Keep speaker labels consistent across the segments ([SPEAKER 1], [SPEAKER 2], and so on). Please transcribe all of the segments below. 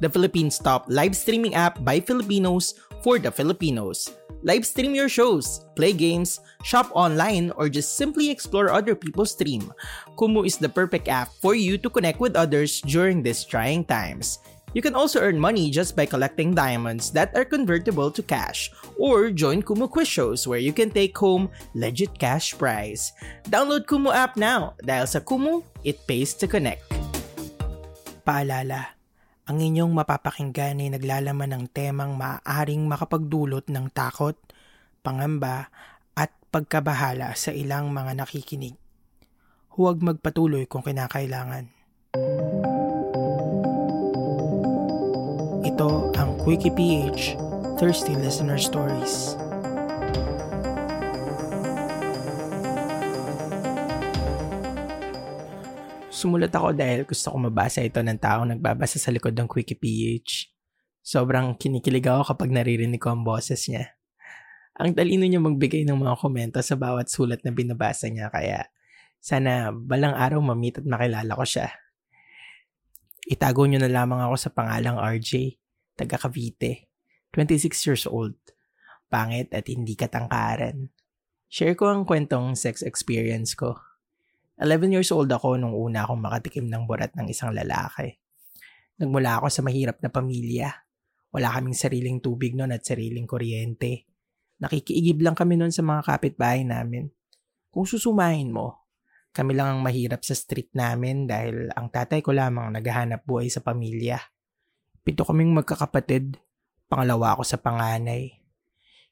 [SPEAKER 1] The Philippines' top live streaming app by Filipinos for the Filipinos. Live stream your shows, play games, shop online, or just simply explore other people's stream. Kumu is the perfect app for you to connect with others during these trying times. You can also earn money just by collecting diamonds that are convertible to cash or join Kumu quiz shows where you can take home legit cash prize. Download Kumu app now dahil sa Kumu, it pays to connect. Paalala, ang inyong mapapakinggan ay naglalaman ng temang maaaring makapagdulot ng takot, pangamba, at pagkabahala sa ilang mga nakikinig. Huwag magpatuloy kung kinakailangan. Ito ang Quickie PH Thirsty Listener Stories. Sumulat ako dahil gusto ko mabasa ito ng taong nagbabasa sa likod ng Quickie PH. Sobrang kinikilig ako kapag naririnig ko ang boses niya. Ang talino niya magbigay ng mga komento sa bawat sulat na binabasa niya kaya sana balang araw mamit at makilala ko siya. Itago niyo na lamang ako sa pangalang RJ, taga Cavite, 26 years old, pangit at hindi katangkaran. Share ko ang kwentong sex experience ko 11 years old ako nung una akong makatikim ng burat ng isang lalaki. Nagmula ako sa mahirap na pamilya. Wala kaming sariling tubig noon at sariling kuryente. Nakikiigib lang kami noon sa mga kapitbahay namin. Kung susumahin mo, kami lang ang mahirap sa street namin dahil ang tatay ko lamang naghahanap buhay sa pamilya. Pito kaming magkakapatid, pangalawa ako sa panganay.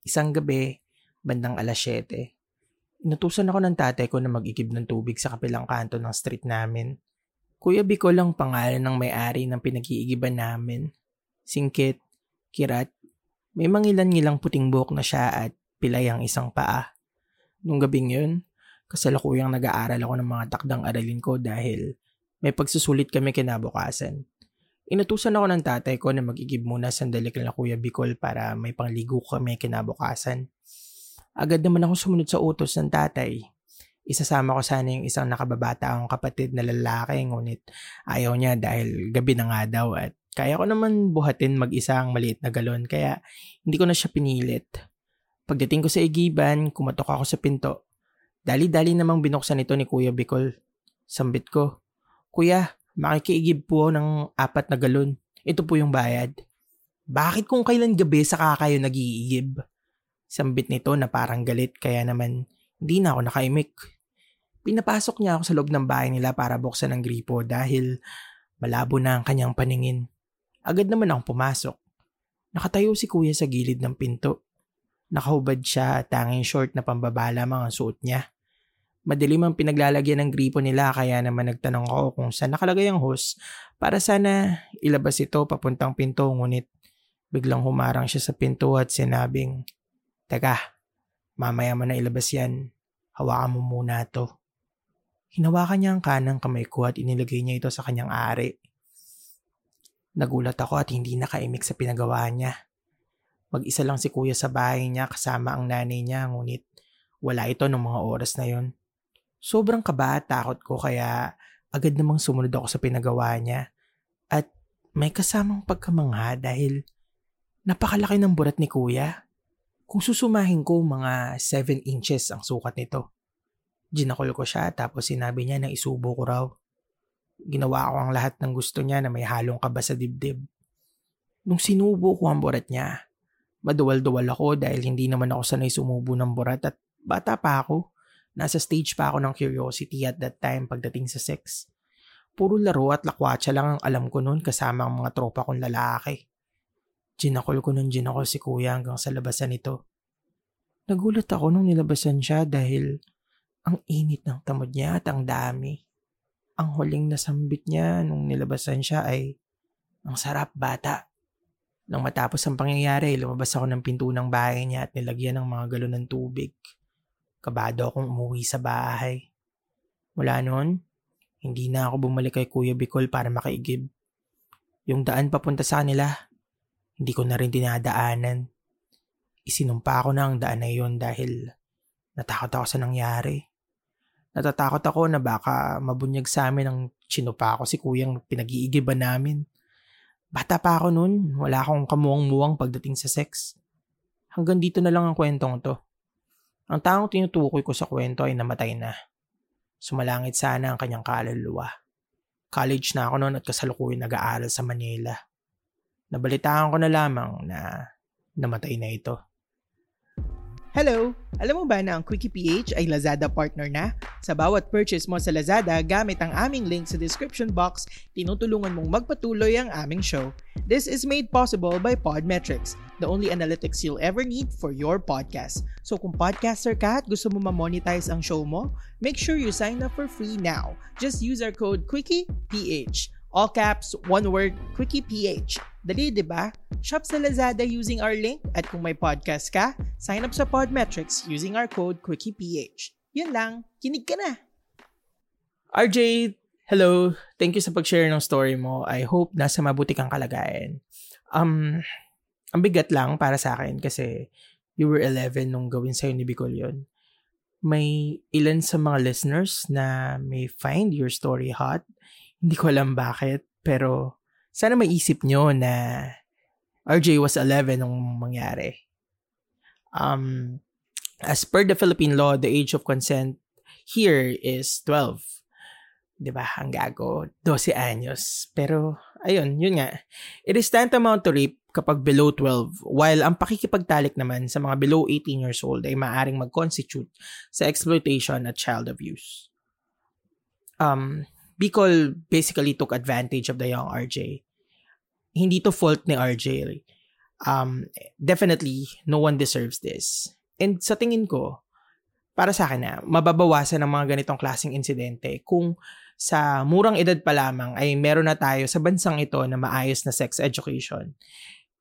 [SPEAKER 1] Isang gabi, bandang alas 7, Inutusan ako ng tatay ko na mag-igib ng tubig sa kapilang kanto ng street namin. Kuya Bicol ang pangalan ng may-ari ng pinag-iigiban namin. Singkit, kirat, may mangilan-ngilang puting buhok na siya at pilay ang isang paa. Nung gabing yun, kasalukuyang nag-aaral ako ng mga takdang aralin ko dahil may pagsusulit kami kinabukasan. Inutusan ako ng tatay ko na mag-igib muna sandali kila Kuya Bicol para may pangligo kami kinabukasan. Agad naman ako sumunod sa utos ng tatay. Isasama ko sana yung isang nakababata akong kapatid na lalaki ngunit ayaw niya dahil gabi na nga daw at kaya ko naman buhatin mag-isa ang maliit na galon kaya hindi ko na siya pinilit. Pagdating ko sa igiban, kumatok ako sa pinto. Dali-dali namang binuksan ito ni Kuya Bicol. Sambit ko, Kuya, makikiigib po ng apat na galon. Ito po yung bayad. Bakit kung kailan gabi saka kayo nag-iigib? Sambit nito na parang galit kaya naman hindi na ako nakaimik. Pinapasok niya ako sa loob ng bahay nila para buksan ang gripo dahil malabo na ang kanyang paningin. Agad naman akong pumasok. Nakatayo si kuya sa gilid ng pinto. Nakahubad siya at tanging short na pambaba lamang ang suot niya. Madilim ang pinaglalagyan ng gripo nila kaya naman nagtanong ako kung saan nakalagay ang hose para sana ilabas ito papuntang pinto ngunit biglang humarang siya sa pinto at sinabing, Teka, mamaya mo na ilabas yan. Hawakan mo muna to. Hinawakan niya ang kanang kamay ko at inilagay niya ito sa kanyang ari. Nagulat ako at hindi nakaimik sa pinagawa niya. Mag-isa lang si kuya sa bahay niya kasama ang nanay niya ngunit wala ito ng mga oras na yon. Sobrang kaba at takot ko kaya agad namang sumunod ako sa pinagawa niya. At may kasamang pagkamangha dahil napakalaki ng burat ni kuya. Kung susumahin ko, mga 7 inches ang sukat nito. Ginakol ko siya tapos sinabi niya na isubo ko raw. Ginawa ko ang lahat ng gusto niya na may halong kaba sa dibdib. Nung sinubo ko ang burat niya, maduwal-duwal ako dahil hindi naman ako sanay sumubo ng burat at bata pa ako. Nasa stage pa ako ng curiosity at that time pagdating sa sex. Puro laro at lakwatsa lang ang alam ko noon kasama ang mga tropa kong lalaki. Ginakol ko ng ginakol si kuya hanggang sa labasan nito. Nagulat ako nung nilabasan siya dahil Ang init ng tamod niya at ang dami. Ang huling nasambit niya nung nilabasan siya ay, ang sarap bata. Nang matapos ang pangyayari, lumabas ako ng pinto ng bahay niya at nilagyan ng mga galon ng tubig. Kabado akong umuwi sa bahay. Mula noon, hindi na ako bumalik kay Kuya Bicol para makaigib. Yung daan papunta sa kanila, hindi ko na rin dinadaanan. Isinumpa ko na ang daan na yun dahil natakot ako sa nangyari. Natatakot ako na baka mabunyag sa amin ang chinupa ko si kuyang pinag-iigiban namin. Bata pa ako noon, wala akong kamuwang-muwang pagdating sa sex. Hanggang dito na lang ang kwentong to. Ang taong tinutukoy ko sa kwento ay namatay na. Sumalangit sana ang kanyang kaluluwa. College na ako noon at kasalukuyan nag-aaral sa Manila. Nabalitaan ko na lamang na namatay na ito.
[SPEAKER 2] Hello! Alam mo ba na ang Quickie PH ay Lazada partner na? Sa bawat purchase mo sa Lazada gamit ang aming link sa description box, tinutulungan mong magpatuloy ang aming show. This is made possible by Podmetrics, the only analytics you'll ever need for your podcast. So kung podcaster ka at gusto mo ma-monetize ang show mo, make sure you sign up for free now. Just use our code QuickiePH. All caps, one word, QuickiePH. Dali, di ba? Shop sa Lazada using our link at kung may podcast ka, sign up sa Podmetrics using our code QuickiePH. Yun lang, kinig ka na.
[SPEAKER 1] RJ, hello. Thank you sa pag-share ng story mo. I hope nasa mabuti kang kalagayan. Um, ang bigat lang para sa akin kasi you were 11 nung gawin sa'yo ni Bicol yun. May ilan sa mga listeners na may find your story hot hindi ko alam bakit, pero sana maisip nyo na RJ was 11 nung mangyari. Um, as per the Philippine law, the age of consent here is 12. 'Di ba? Ang gago, 12 anyos. Pero ayun, yun nga. It is tantamount to rape kapag below 12, while ang pakikipagtalik naman sa mga below 18 years old ay maaring mag-constitute sa exploitation at child abuse. Um, Bicol basically took advantage of the young RJ. Hindi to fault ni RJ. Um, definitely, no one deserves this. And sa tingin ko, para sa akin na, mababawasan ang mga ganitong klaseng insidente kung sa murang edad pa lamang ay meron na tayo sa bansang ito na maayos na sex education.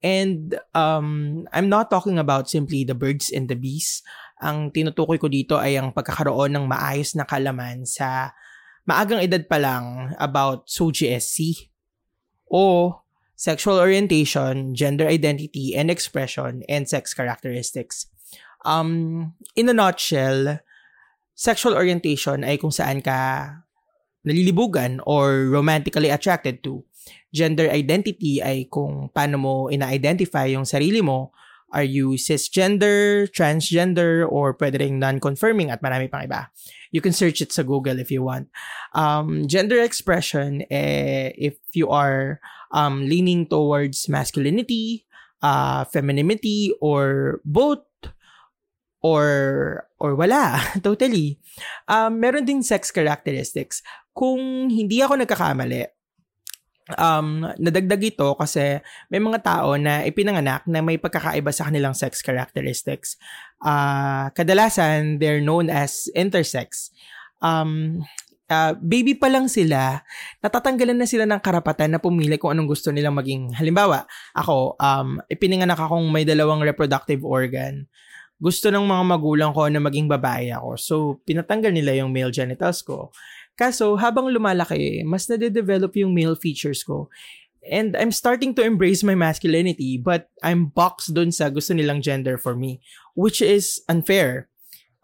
[SPEAKER 1] And um, I'm not talking about simply the birds and the bees. Ang tinutukoy ko dito ay ang pagkakaroon ng maayos na kalaman sa maagang edad pa lang about SOGSC o sexual orientation, gender identity and expression, and sex characteristics. Um, in a nutshell, sexual orientation ay kung saan ka nalilibugan or romantically attracted to. Gender identity ay kung paano mo ina-identify yung sarili mo. Are you cisgender, transgender, or pwede rin non-confirming at marami pang iba. You can search it sa Google if you want. Um, gender expression, eh, if you are um, leaning towards masculinity, uh, femininity, or both, or or wala, totally. Um, meron din sex characteristics. Kung hindi ako nagkakamali, um, nadagdag ito kasi may mga tao na ipinanganak na may pagkakaiba sa kanilang sex characteristics. Uh, kadalasan, they're known as intersex. Um, uh, baby pa lang sila, natatanggalan na sila ng karapatan na pumili kung anong gusto nilang maging. Halimbawa, ako, um, ipinanganak akong may dalawang reproductive organ. Gusto ng mga magulang ko na maging babae ako. So, pinatanggal nila yung male genitals ko. Kaso, habang lumalaki, mas nade-develop yung male features ko. And I'm starting to embrace my masculinity, but I'm boxed dun sa gusto nilang gender for me, which is unfair.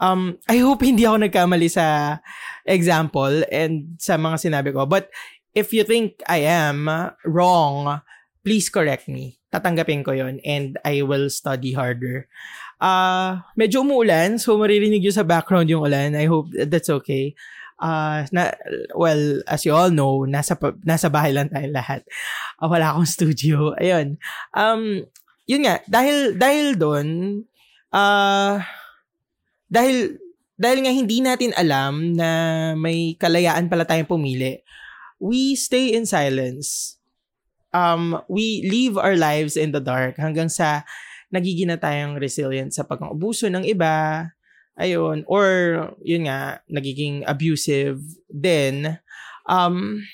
[SPEAKER 1] Um, I hope hindi ako nagkamali sa example and sa mga sinabi ko. But if you think I am wrong, please correct me. Tatanggapin ko yon and I will study harder. Uh, medyo umuulan, so maririnig yun sa background yung ulan. I hope that's okay uh, na, well, as you all know, nasa, nasa bahay lang tayo lahat. Uh, wala akong studio. Ayun. Um, yun nga, dahil, dahil doon, uh, dahil, dahil nga hindi natin alam na may kalayaan pala tayong pumili, we stay in silence. Um, we live our lives in the dark hanggang sa nagiging na tayong resilient sa pag-ubuso ng iba, Ayun. Or, yun nga, nagiging abusive. Then, um,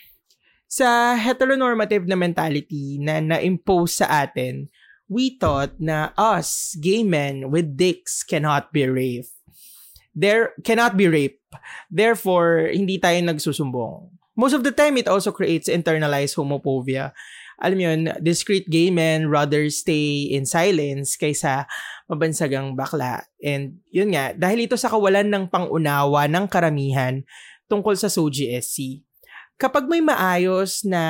[SPEAKER 1] sa heteronormative na mentality na na-impose sa atin, we thought na us, gay men with dicks, cannot be raped. There cannot be rape. Therefore, hindi tayo nagsusumbong. Most of the time, it also creates internalized homophobia. Alam yun, discreet gay men rather stay in silence kaysa mabansagang bakla. And yun nga, dahil ito sa kawalan ng pangunawa ng karamihan tungkol sa SOGSC. Kapag may maayos na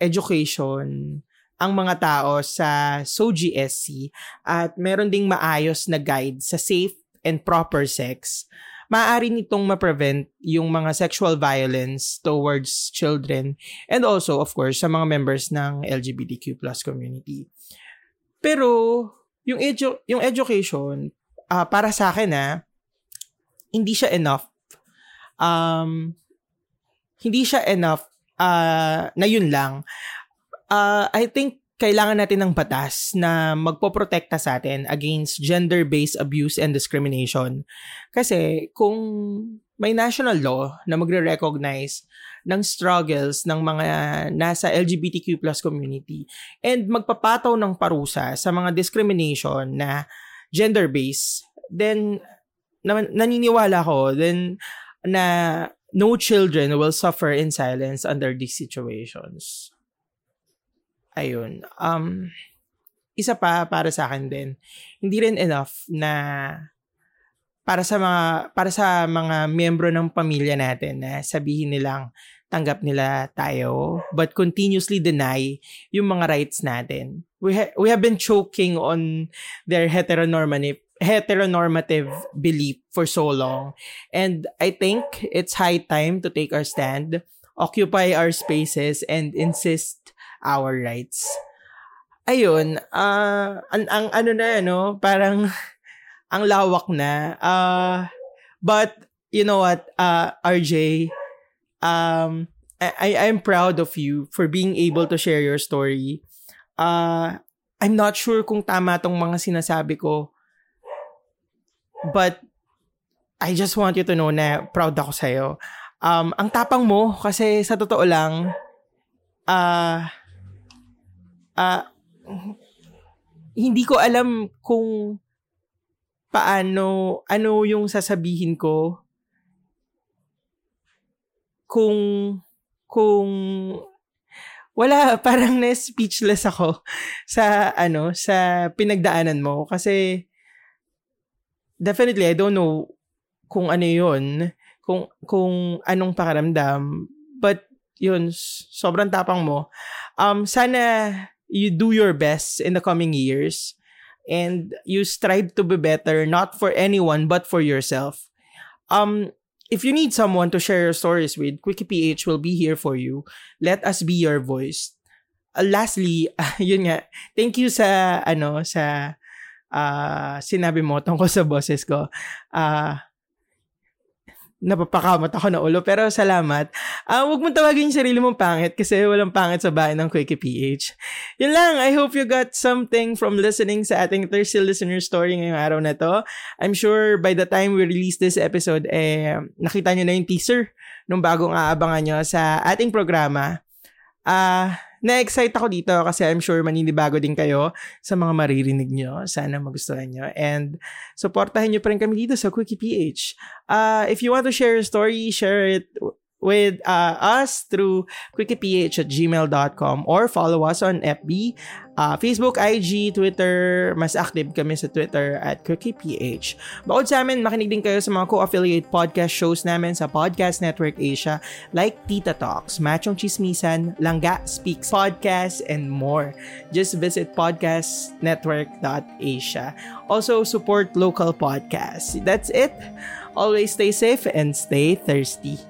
[SPEAKER 1] education ang mga tao sa SOGSC at meron ding maayos na guide sa safe and proper sex, maaari nitong ma-prevent yung mga sexual violence towards children and also, of course, sa mga members ng LGBTQ plus community. Pero, yung, edu- yung education, uh, para sa akin na, hindi siya enough. Um, hindi siya enough uh, na yun lang. Uh, I think kailangan natin ng batas na magpoprotekta sa atin against gender-based abuse and discrimination. Kasi kung may national law na magre-recognize ng struggles ng mga nasa LGBTQ plus community and magpapataw ng parusa sa mga discrimination na gender-based, then na, naniniwala ko then na no children will suffer in silence under these situations ayun, um, isa pa para sa akin din, hindi rin enough na para sa mga para sa mga miyembro ng pamilya natin na sabihin nilang tanggap nila tayo but continuously deny yung mga rights natin. We ha- we have been choking on their heteronormative heteronormative belief for so long. And I think it's high time to take our stand, occupy our spaces and insist our rights. Ayun, uh, ang, ang ano na, no, parang ang lawak na. Uh, but, you know what, uh, RJ, um, I, I'm proud of you for being able to share your story. Uh, I'm not sure kung tama tong mga sinasabi ko. But, I just want you to know na proud ako sa'yo. Um, ang tapang mo, kasi sa totoo lang, ah, uh, uh, hindi ko alam kung paano, ano yung sasabihin ko kung, kung, wala, parang na-speechless ako sa, ano, sa pinagdaanan mo. Kasi, definitely, I don't know kung ano yun, kung, kung anong pakaramdam. But, yun, sobrang tapang mo. Um, sana, you do your best in the coming years and you strive to be better not for anyone but for yourself. Um if you need someone to share your stories with, Quickie PH will be here for you. Let us be your voice. Uh, lastly, yun nga, thank you sa ano sa uh, sinabi mo tungkol sa boses ko. Uh, napapakamot ako na ulo. Pero salamat. Uh, huwag mong tawagin yung sarili mong pangit kasi walang pangit sa bahay ng Quickie PH. Yun lang. I hope you got something from listening sa ating Thirsty Listener Story ngayong araw na to. I'm sure by the time we release this episode, eh, nakita nyo na yung teaser nung bagong aabangan nyo sa ating programa. Ah... Uh, na-excite ako dito kasi I'm sure maninibago din kayo sa mga maririnig nyo. Sana magustuhan nyo. And supportahan nyo pa rin kami dito sa Quickie PH. Uh, if you want to share a story, share it with uh, us through quickieph at gmail.com or follow us on FB, uh, Facebook, IG, Twitter. Mas active kami sa Twitter at quickieph. Bukod sa amin, makinig din kayo sa mga co-affiliate podcast shows namin sa Podcast Network Asia like Tita Talks, Machong Chismisan, Langga Speaks Podcast, and more. Just visit podcastnetwork.asia. Also, support local podcasts. That's it. Always stay safe and stay thirsty.